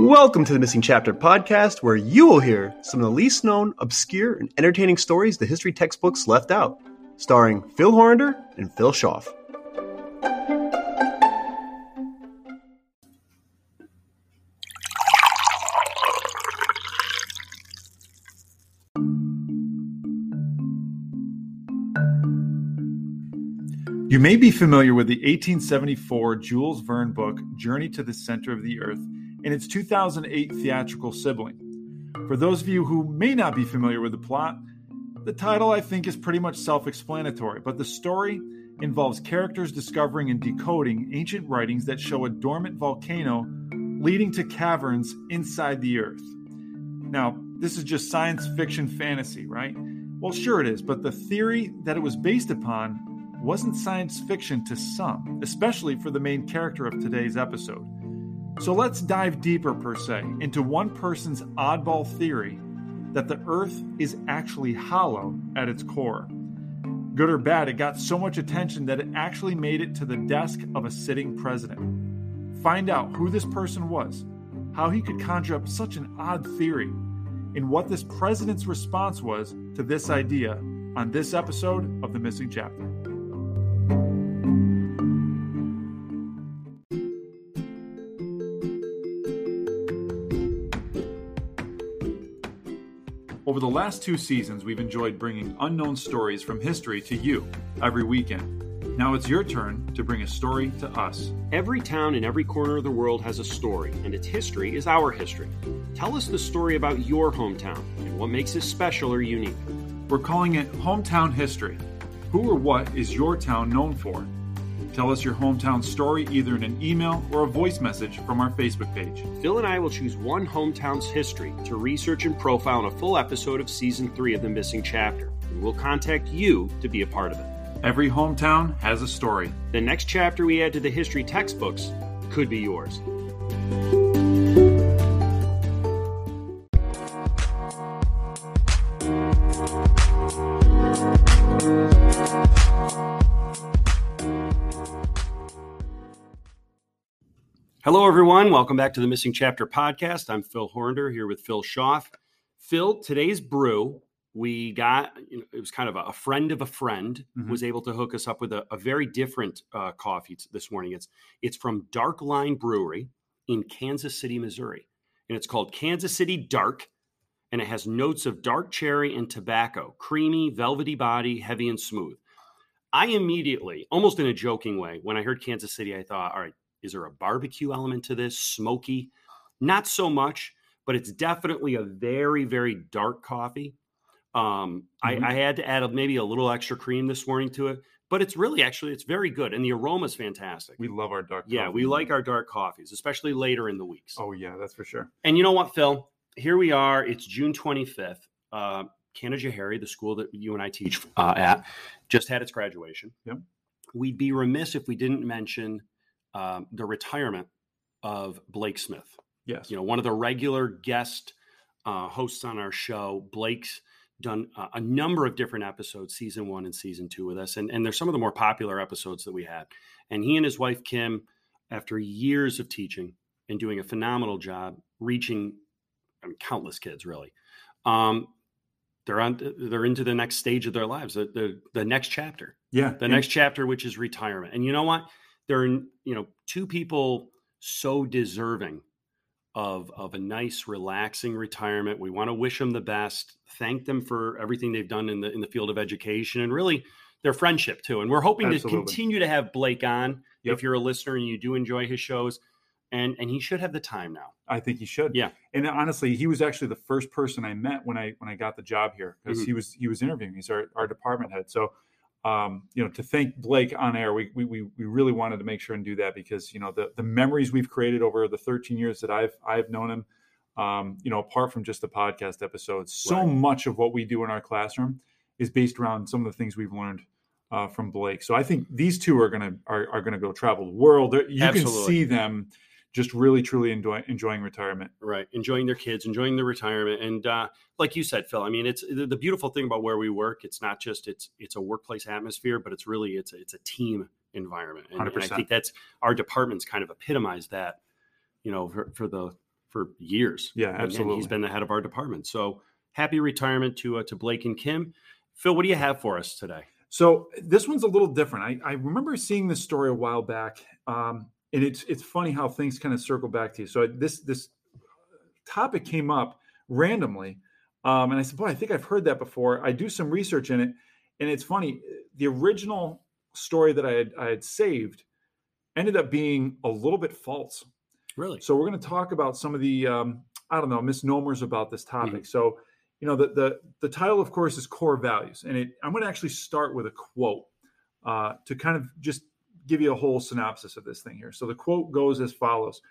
Welcome to the Missing Chapter podcast, where you will hear some of the least known, obscure, and entertaining stories the history textbooks left out, starring Phil Horander and Phil Schaff. You may be familiar with the 1874 Jules Verne book, Journey to the Center of the Earth, and its 2008 theatrical sibling. For those of you who may not be familiar with the plot, the title I think is pretty much self explanatory, but the story involves characters discovering and decoding ancient writings that show a dormant volcano leading to caverns inside the Earth. Now, this is just science fiction fantasy, right? Well, sure it is, but the theory that it was based upon wasn't science fiction to some, especially for the main character of today's episode. So let's dive deeper, per se, into one person's oddball theory that the Earth is actually hollow at its core. Good or bad, it got so much attention that it actually made it to the desk of a sitting president. Find out who this person was, how he could conjure up such an odd theory, and what this president's response was to this idea on this episode of The Missing Chapter. Over the last two seasons, we've enjoyed bringing unknown stories from history to you every weekend. Now it's your turn to bring a story to us. Every town in every corner of the world has a story, and its history is our history. Tell us the story about your hometown and what makes it special or unique. We're calling it Hometown History. Who or what is your town known for? Tell us your hometown story either in an email or a voice message from our Facebook page. Phil and I will choose one hometown's history to research and profile in a full episode of season three of The Missing Chapter. And we'll contact you to be a part of it. Every hometown has a story. The next chapter we add to the history textbooks could be yours. Everyone. Welcome back to the Missing Chapter podcast. I'm Phil Horander here with Phil Schaff. Phil, today's brew, we got, you know, it was kind of a, a friend of a friend Mhm. was able to hook us up with a, a very different uh, coffee t- this morning. It's it's from Dark Line Brewery in Kansas City, Missouri, and it's called Kansas City Dark, and it has notes of dark cherry and tobacco, creamy, velvety body, heavy and smooth. I immediately, almost in a joking way, when I heard Kansas City, I thought, all right, is there a barbecue element to this? Smoky? Not so much, but it's definitely a very, very dark coffee. Um, Mhm. I, I had to add maybe a little extra cream this morning to it, but it's really actually it's very good, and the aroma is fantastic. We love our dark yeah, we like our dark coffees, especially later in the weeks. Oh, yeah, that's for sure. And you know what, Phil? Here we are. It's June 25th. Uh, Harry, the school that you and I teach uh, at, just had its graduation. Yep. We'd be remiss if we didn't mention um, the retirement of Blake Smith. Yes. You know, one of the regular guest uh, hosts on our show. Blake's done uh, a number of different episodes, season one and season two, with us, and and they're some of the more popular episodes that we had. And he and his wife Kim, after years of teaching and doing a phenomenal job, reaching I mean, countless kids, really. Um, they're on. They're into the next stage of their lives, the the, the next chapter yeah. the and- next chapter which is retirement and you know what there are you know two people so deserving of of a nice relaxing retirement we want to wish them the best thank them for everything they've done in the in the field of education and really their friendship too and we're hoping Absolutely. to continue to have blake on Yep. if you're a listener and you do enjoy his shows and and he should have the time now I think he should. Yeah. And honestly, he was actually the first person I met when I when I got the job here because Mhm. he was he was interviewing. He's our, our department head. So um, you know, to thank Blake on air, we, we we we really wanted to make sure and do that because you know the the memories we've created over the 13 years that I've I've known him, um, you know, apart from just the podcast episodes, so Right. much of what we do in our classroom is based around some of the things we've learned uh, from Blake. So I think these two are gonna are, are gonna go travel the world. You can see them just really truly enjoy, enjoying retirement. right enjoying their kids enjoying their retirement and uh, like you said phil i mean it's the, the beautiful thing about where we work it's not just it's it's a workplace atmosphere but it's really it's a, it's a team environment and, and i think that's our departments kind of epitomize that you know for, for the for years. Yeah, And- and absolutely. he's been the head of our department. So happy retirement to uh, to Blake and Kim. Phil, what do you have for us today? So this one's a little different. I, I remember seeing this story a while back, um, and it's it's funny how things kind of circle back to you. So this this topic came up randomly, um, and I said, "Boy, I think I've heard that before." I do some research in it, and it's funny. The original story that I had I had saved ended up being a little bit false. Really? So we're going to talk about some of the um, I don't know misnomers about this topic. So you know the the the title, of course, is core values, and it, I'm going to actually start with a quote uh, to kind of just give you a whole synopsis of this thing here. So the quote goes as follows: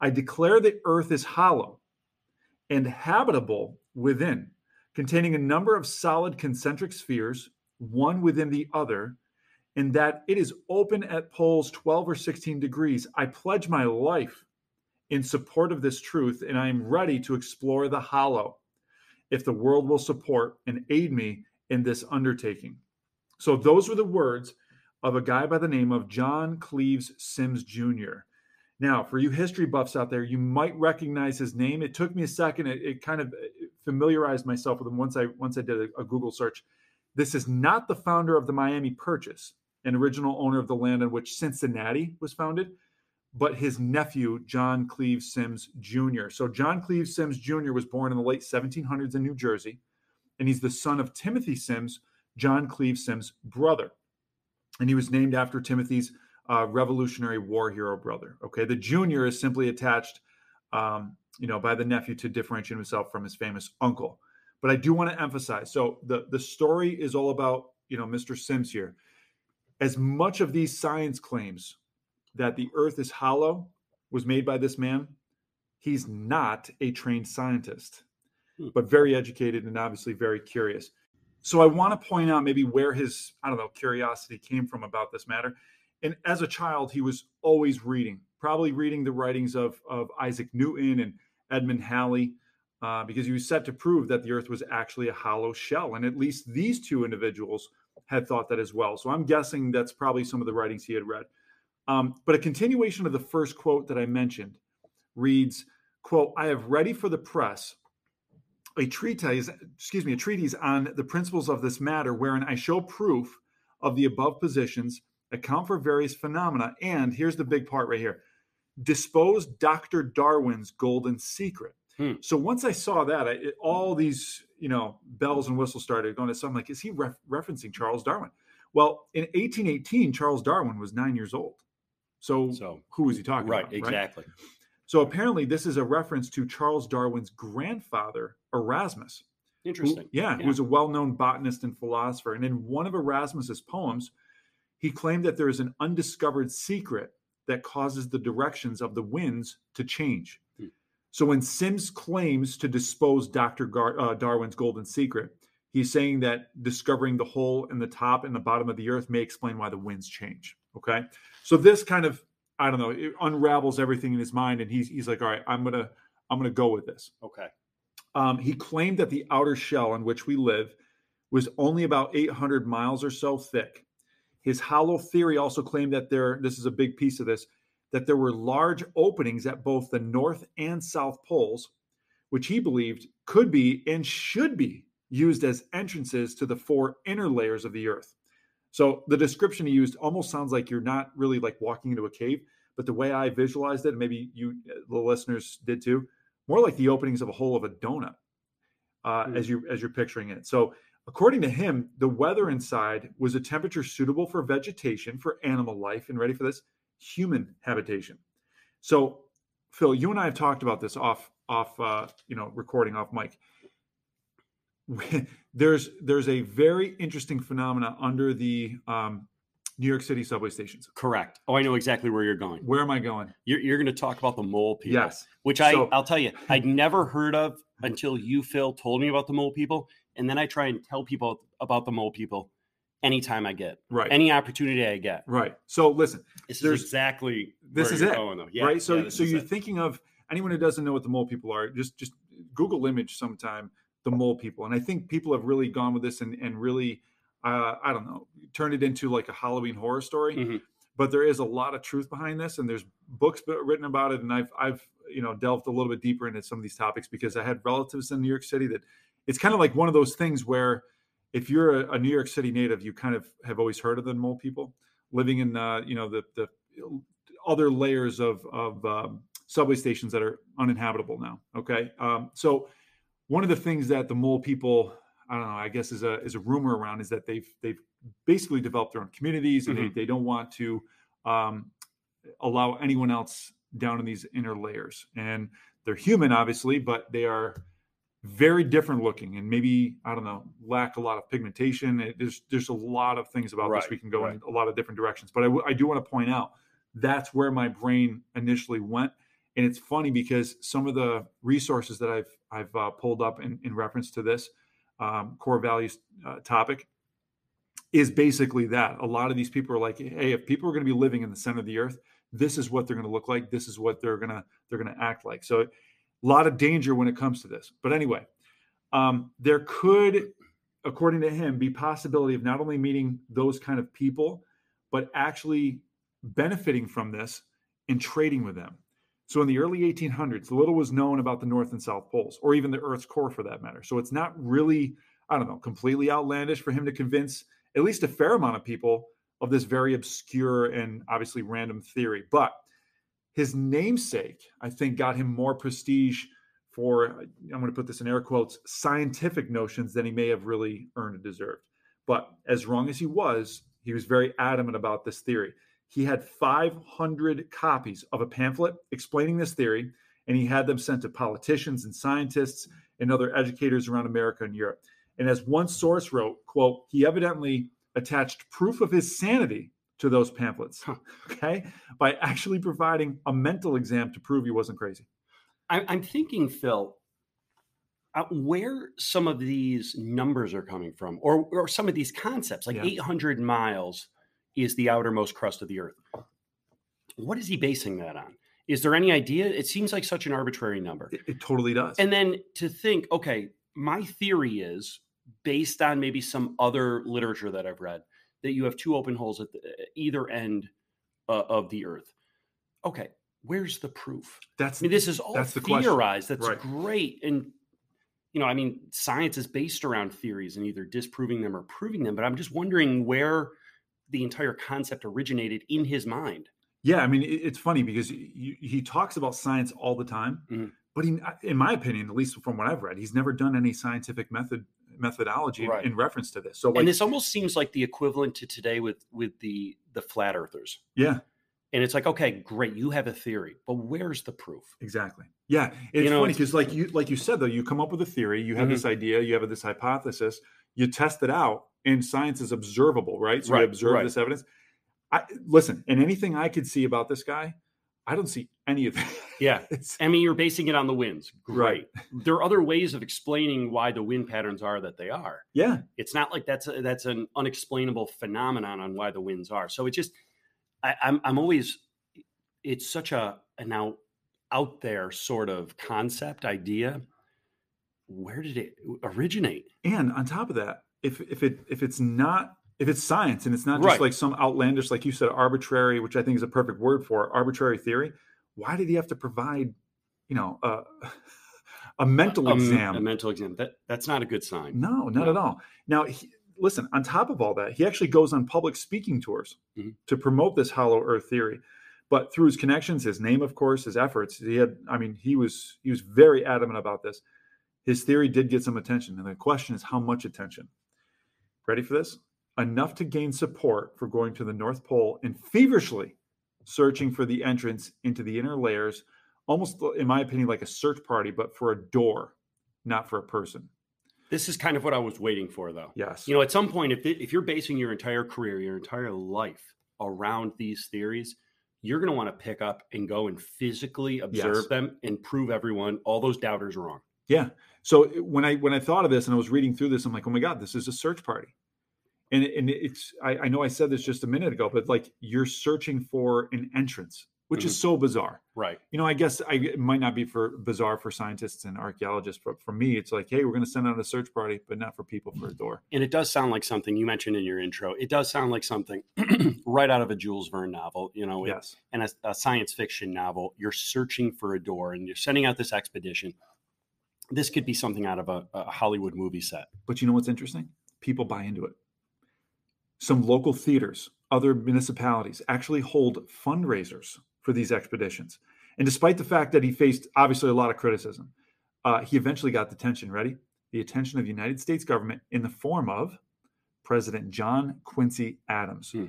"I declare the earth is hollow and habitable within, containing a number of solid concentric spheres, one within the other." And that it is open at poles 12 or 16 degrees. I pledge my life in support of this truth, and I am ready to explore the hollow if the world will support and aid me in this undertaking. So, those were the words of a guy by the name of John Cleves Symmes Jr. Now, for you history buffs out there, you might recognize his name. It took me a second. It, it kind of uh, familiarized myself with him once I once I did a, a Google search. This is not the founder of the Miami Purchase, an original owner of the land on which Cincinnati was founded but his nephew, John Cleves Symmes Jr. So, John Cleves Symmes Jr. was born in the late 1700s in New Jersey, and he's the son of Timothy Symmes, John Cleves Symmes' brother. And he was named after Timothy's uh, Revolutionary War hero brother. Okay, the junior is simply attached, um, you know, by the nephew to differentiate himself from his famous uncle. But I do want to emphasize so the, the story is all about, you know, Mr. Symmes here. As much of these science claims that the earth is hollow was made by this man, he's not a trained scientist, Hmm. but very educated and obviously very curious. So I want to point out maybe where his, I don't know, curiosity came from about this matter. And as a child, he was always reading, probably reading the writings of, of Isaac Newton and Edmund Halley, uh, because he was set to prove that the earth was actually a hollow shell. And at least these two individuals had thought that as well. So I'm guessing that's probably some of the writings he had read. Um, but a continuation of the first quote that I mentioned reads, quote, I have ready for the press a treatise, excuse me, a treatise on the principles of this matter, wherein I show proof of the above positions, account for various phenomena, and here's the big part right here, dispose Dr. Darwin's golden secret. Hmm. So once I saw that, I, it, all these, you know, bells and whistles started going. So I'm like, is he ref- referencing Charles Darwin? Well, in 1818, Charles Darwin was nine years old. So, So who was he talking about? right, exactly. So apparently, this is a reference to Charles Darwin's grandfather, Erasmus. who- Interesting. yeah, who was a well-known botanist and philosopher. And in one of Erasmus's poems, he claimed that there is an undiscovered secret that causes the directions of the winds to change. Hmm. So when Symmes claims to dispose Dr. Gar- uh, Darwin's golden secret, he's saying that discovering the hole in the top and the bottom of the earth may explain why the winds change. Okay, so this kind of I don't know it unravels everything in his mind, and he's he's like, all right, I'm gonna I'm gonna go with this. Okay. Um, he claimed that the outer shell on which we live was only about 800 miles or so thick. His hollow theory also claimed that there, this is a big piece of this, that there were large openings at both the north and south poles, which he believed could be and should be used as entrances to the four inner layers of the earth. So the description he used almost sounds like you're not really like walking into a cave, but the way I visualized it, and maybe you, the listeners, did too, more like the openings of a hole of a donut uh, Hmm. as you as you're picturing it. So according to him, the weather inside was a temperature suitable for vegetation, for animal life, and ready for this human habitation. So Phil, you and I have talked about this off off uh, you know recording off mic. there's there's a very interesting phenomena under the um, New York City subway stations. Correct. Oh, I know exactly where you're going. Where am I going? You're, you're going to talk about the mole people. Yes. Which I, So- I'll tell you, I'd never heard of until you, Phil, told me about the mole people. And then I try and tell people about the mole people anytime I get, Right. any opportunity I get. right. So listen, This There's- is exactly this is it, going, though. Yeah, right? So yeah, so you're it. thinking of anyone who doesn't know what the mole people are, just just Google image sometime the mole people. And I think people have really gone with this and and really uh, I don't know, turned it into like a Halloween horror story. Mhm. But there is a lot of truth behind this, and there's books written about it. And I've I've you know delved a little bit deeper into some of these topics because I had relatives in New York City that it's kind of like one of those things where if you're a, a New York City native, you kind of have always heard of the mole people living in uh, you know the the other layers of of um, subway stations that are uninhabitable now. Okay, um, so one of the things that the mole people I don't know, I guess is a is a rumor around is that they've they've basically developed their own communities and Mhm. they, they don't want to um, allow anyone else down in these inner layers. And they're human, obviously, but they are very different looking and maybe I don't know lack a lot of pigmentation. It- there's there's a lot of things about this we can go right. in a lot of different directions. But I, w- I do want to point out that's where my brain initially went. And it's funny because some of the resources that I've I've uh, pulled up in, in reference to this um, core values uh, topic is basically that. A lot of these people are like, hey, if people are going to be living in the center of the earth, this is what they're going to look like. This is what they're gonna they're going to act like. So a lot of danger when it comes to this. But anyway, um, there could, according to him, be possibility of not only meeting those kind of people, but actually benefiting from this and trading with them. So in the early 1800s, little was known about the North and South poles, or even the Earth's core for that matter. So it's not really, I don't know, completely outlandish for him to convince at least a fair amount of people of this very obscure and obviously random theory. But his namesake, I think, got him more prestige for, I'm going to put this in air quotes, scientific notions than he may have really earned and deserved. But as wrong as he was, he was very adamant about this theory. He had 500 copies of a pamphlet explaining this theory, and he had them sent to politicians and scientists and other educators around America and Europe. And as one source wrote, quote, he evidently attached proof of his sanity to those pamphlets, okay, by actually providing a mental exam to prove he wasn't crazy. I'm thinking, Phil, uh, where some of these numbers are coming from, or or some of these concepts, like Yeah. 800 miles is the outermost crust of the Earth. What is he basing that on? Is there any idea? It seems like such an arbitrary number. It, it totally does. And then to think, okay, my theory is based on maybe some other literature that I've read that you have two open holes at the, either end uh, of the Earth. Okay, where's the proof? that's I mean, this is all That's the question. theorized. That's Right. great. And, you know, I mean, science is based around theories and either disproving them or proving them. But I'm just wondering where the entire concept originated in his mind. Yeah, I mean, it's funny because he, he talks about science all the time, Mhm. but he, in my opinion, at least from what I've read, he's never done any scientific method methodology in- Right. in, reference to this. So, like, and this almost seems like the equivalent to today with with the the flat earthers. yeah, And it's like, okay, great, you have a theory, but where's the proof? exactly. Yeah, it's You know, funny because, like you, like you said, though, you come up with a theory, you have Mhm. this idea, you have this hypothesis, you test it out, and science is observable, right? So Right, you observe right. this evidence. I listen, and anything I could see about this guy, I don't see any of that. Yeah. It's- I mean, you're basing it on the winds. Right. Great. There are other ways of explaining why the wind patterns are that they are. yeah, It's not like that's a, that's an unexplainable phenomenon on why the winds are. So it just, I, I'm I'm always, it's such a an out out there sort of concept idea. Where did it originate? And on top of that, if if it if it's not if it's science and it's not just Right. like some outlandish, like you said, arbitrary, which I think is a perfect word for it, arbitrary theory, why did he have to provide, you know, a a mental A exam? A mental exam. That that's not a good sign. no, not No. at all. Now, he, listen. On top of all that, he actually goes on public speaking tours Mhm. to promote this hollow Earth theory. But through his connections, his name, of course, his efforts, he had. I mean, he was he was very adamant about this. His theory did get some attention, and the question is how much attention. Ready for this? Enough to gain support for going to the North Pole and feverishly searching for the entrance into the inner layers, almost, in my opinion, like a search party, but for a door, not for a person. This is kind of what I was waiting for, though. Yes. You know, at some point, if it, if you're basing your entire career, your entire life around these theories, you're going to want to pick up and go and physically observe Yes. them and prove everyone, all those doubters wrong. Yeah. So when I when I thought of this and I was reading through this, I'm like, oh my god, this is a search party. And and it's I, I know I said this just a minute ago, but like you're searching for an entrance which is mm-hmm. so bizarre. Right. You know, I guess I, it might not be for bizarre for scientists and archaeologists, but for me, it's like, hey, we're going to send out a search party, but not for people for a door. And it does sound like something you mentioned in your intro. It does sound like something right out of a Jules Verne novel, you know, it- Yes. and a, a science fiction novel. You're searching for a door and you're sending out this expedition. This could be something out of a, a Hollywood movie set. But you know what's interesting? People buy into it. Some local theaters, other municipalities actually hold fundraisers for these expeditions. And despite the fact that he faced obviously a lot of criticism, uh, he eventually got the attention. Ready? The attention of the United States government in the form of President John Quincy Adams. Hmm.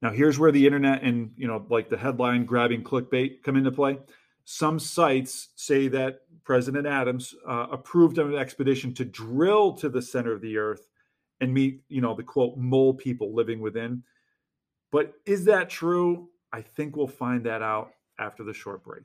Now, here's where the internet and you know, like the headline grabbing clickbait come into play. Some sites say that President Adams uh, approved of an expedition to drill to the center of the earth and meet, you know, the quote mole people living within. But is that true? I think we'll find that out after the short break.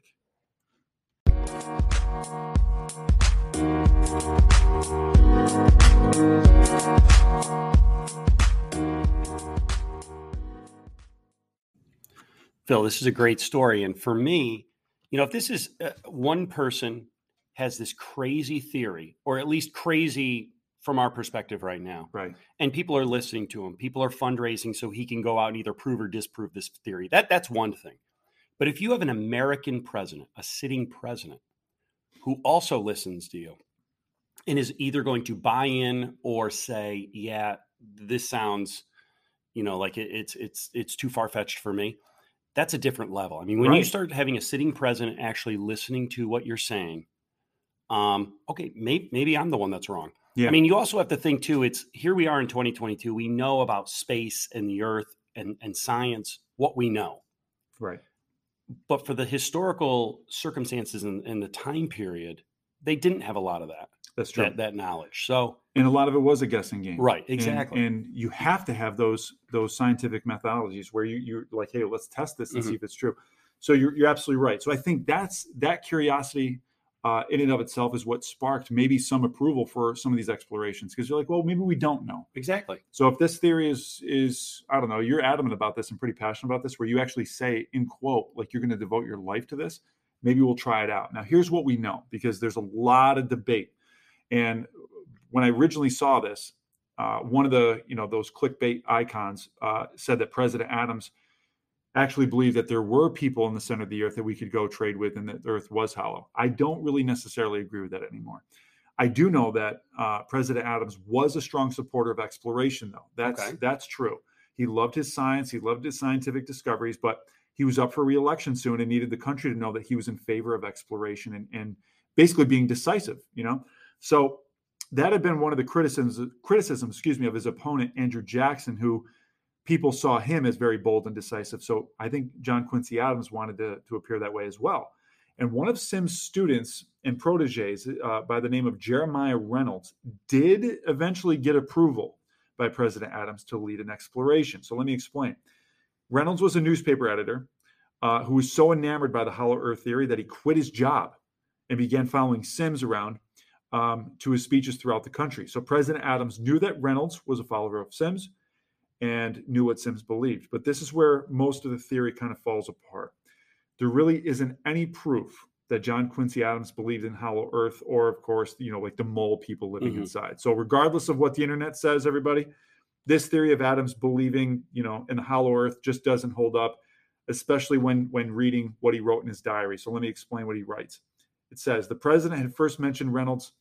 Phil, this is a great story. And for me, you know, if this is uh, one person has this crazy theory, or at least crazy from our perspective right now, Right. and people are listening to him, people are fundraising so he can go out and either prove or disprove this theory. That that's one thing. But if you have an American president, a sitting president, who also listens to you and is either going to buy in or say, "Yeah, this sounds, you know, like it, it's it's it's too far fetched for me," that's a different level. I mean, when you start having a sitting president actually listening to what you're saying, um, okay, maybe maybe I'm the one that's wrong. Yeah. I mean, you also have to think too. It's here we are in 2022. We know about space and the Earth and and science, what we know. Right. But for the historical circumstances and, and the time period, they didn't have a lot of that That's true. that, that knowledge. So and a lot of it was a guessing game. right, And- exactly. And, you have to have those those scientific methodologies where you you're like, hey, let's test this and Mm-hmm. see if it's true. So you're you're absolutely right. So I think that's that curiosity uh, in and of itself is what sparked maybe some approval for some of these explorations because you're like, well, maybe we don't know. exactly. So if this theory is is I don't know, you're adamant about this and pretty passionate about this, where you actually say in quote like you're going to devote your life to this, maybe we'll try it out. Now here's what we know because there's a lot of debate, and when I originally saw this, uh, one of the you know those clickbait icons uh, said that President Adams actually believe that there were people in the center of the earth that we could go trade with and that the earth was hollow. I don't really necessarily agree with that anymore. I do know that uh, President Adams was a strong supporter of exploration, though. That's Okay. that's true. He loved his science, he loved his scientific discoveries, but he was up for reelection soon and needed the country to know that he was in favor of exploration and, and basically being decisive. You know, so that had been one of the criticisms criticisms, excuse me, of his opponent Andrew Jackson, who people saw him as very bold and decisive. So I think John Quincy Adams wanted to, to appear that way as well. And one of Symmes' students and proteges uh, by the name of Jeremiah Reynolds did eventually get approval by President Adams to lead an exploration. So let me explain. Reynolds was a newspaper editor uh, who was so enamored by the hollow earth theory that he quit his job and began following Symmes around um, to his speeches throughout the country. So President Adams knew that Reynolds was a follower of Symmes and knew what Symmes believed. But this is where most of the theory kind of falls apart. There really isn't any proof that John Quincy Adams believed in hollow earth or, of course, you know, like the mole people living Mhm. inside. So, regardless of what the internet says, everybody, this theory of Adams believing, you know, in the hollow earth just doesn't hold up, especially when when reading what he wrote in his diary. So, let me explain what he writes. It says the president had first mentioned Reynolds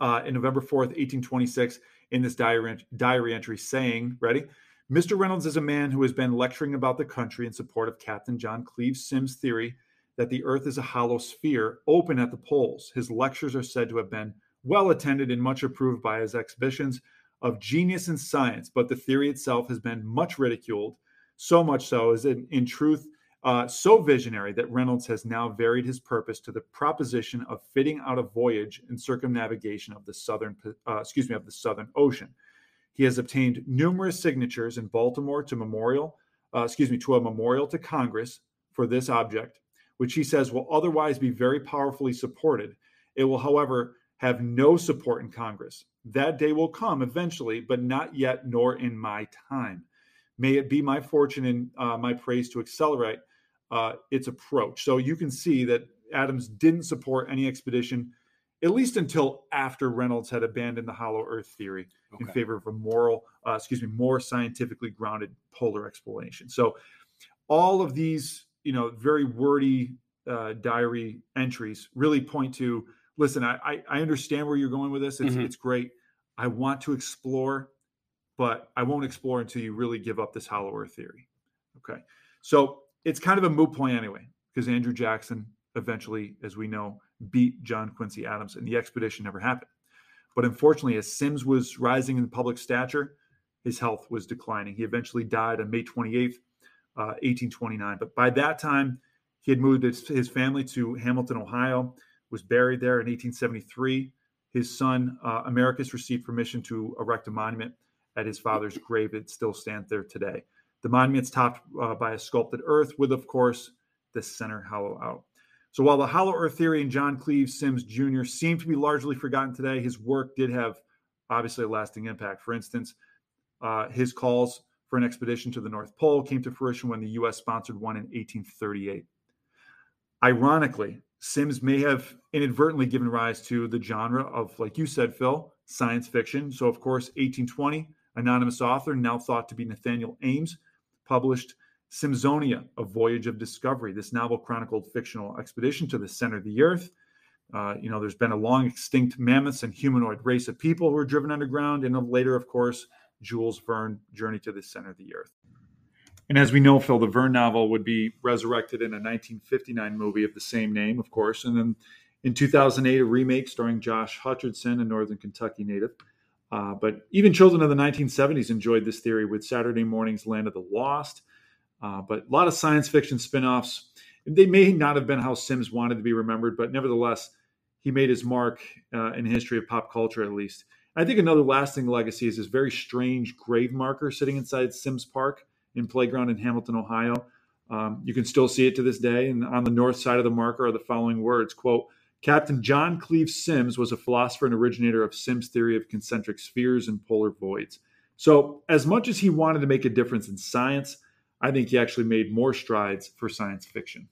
uh, in November 4th, 1826, in this diary, diary entry, saying, Ready? Mr. Reynolds is a man who has been lecturing about the country in support of Captain John Cleve Symmes' theory that the earth is a hollow sphere open at the poles. His lectures are said to have been well attended and much approved by his exhibitions of genius in science, but the theory itself has been much ridiculed, so much so as in, in truth uh, so visionary that Reynolds has now varied his purpose to the proposition of fitting out a voyage in circumnavigation of the southern, uh, excuse me, of the Southern Ocean. He has obtained numerous signatures in Baltimore to memorial, uh, excuse me, to a memorial to Congress for this object, which he says will otherwise be very powerfully supported. It will, however, have no support in Congress. That day will come eventually, but not yet, nor in my time. May it be my fortune and uh, my praise to accelerate uh, its approach. So you can see that Adams didn't support any expedition, at least until after Reynolds had abandoned the hollow Earth theory okay. in favor of a moral, uh, excuse me, more scientifically grounded polar explanation. So all of these, you know, very wordy uh, diary entries really point to listen I, I understand where you're going with this it's, mm-hmm. it's great i want to explore but i won't explore until you really give up this hollow earth theory okay so it's kind of a moot point anyway because andrew jackson eventually as we know beat john quincy adams and the expedition never happened but unfortunately as symmes was rising in public stature his health was declining he eventually died on may 28th uh, 1829 but by that time he had moved his, his family to Hamilton, Ohio, was buried there in 1873. His son, uh, Americus, received permission to erect a monument at his father's grave. It still stands there today. The monument's topped uh, by a sculpted earth with, of course, the center hollow out. So while the hollow earth theory and John Cleve Symmes Jr. seem to be largely forgotten today, his work did have obviously a lasting impact. For instance, uh, his calls for an expedition to the North Pole came to fruition when the U.S. sponsored one in 1838. Ironically, Symmes may have inadvertently given rise to the genre of, like you said, Phil, science fiction. So, of course, 1820, anonymous author, now thought to be Nathaniel Ames, published Symzonia, A Voyage of Discovery. This novel chronicled fictional expedition to the center of the earth. Uh, you know, there's been a long extinct mammoths and humanoid race of people who were driven underground, and later, of course, Jules Verne, Journey to the Center of the Earth. And as we know, Phil, the Verne novel would be resurrected in a 1959 movie of the same name, of course. And then in 2008, a remake starring Josh Hutcherson, a Northern Kentucky native. Uh, but even children of the 1970s enjoyed this theory with Saturday morning's Land of the Lost. Uh, but a lot of science fiction spin offs. They may not have been how Symmes wanted to be remembered, but nevertheless, he made his mark uh, in history of pop culture, at least. I think another lasting legacy is this very strange grave marker sitting inside Symmes Park in Playground in Hamilton, Ohio. Um, you can still see it to this day. And on the north side of the marker are the following words quote, Captain John Cleve Symmes was a philosopher and originator of Symmes' theory of concentric spheres and polar voids. So, as much as he wanted to make a difference in science, I think he actually made more strides for science fiction.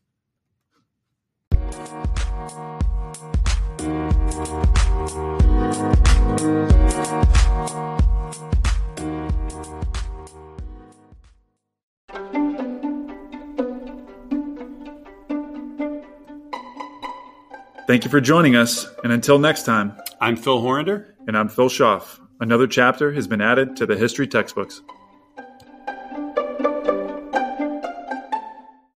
Thank you for joining us, and until next time, I'm Phil Horander. And I'm Phil Schaff. Another chapter has been added to the history textbooks.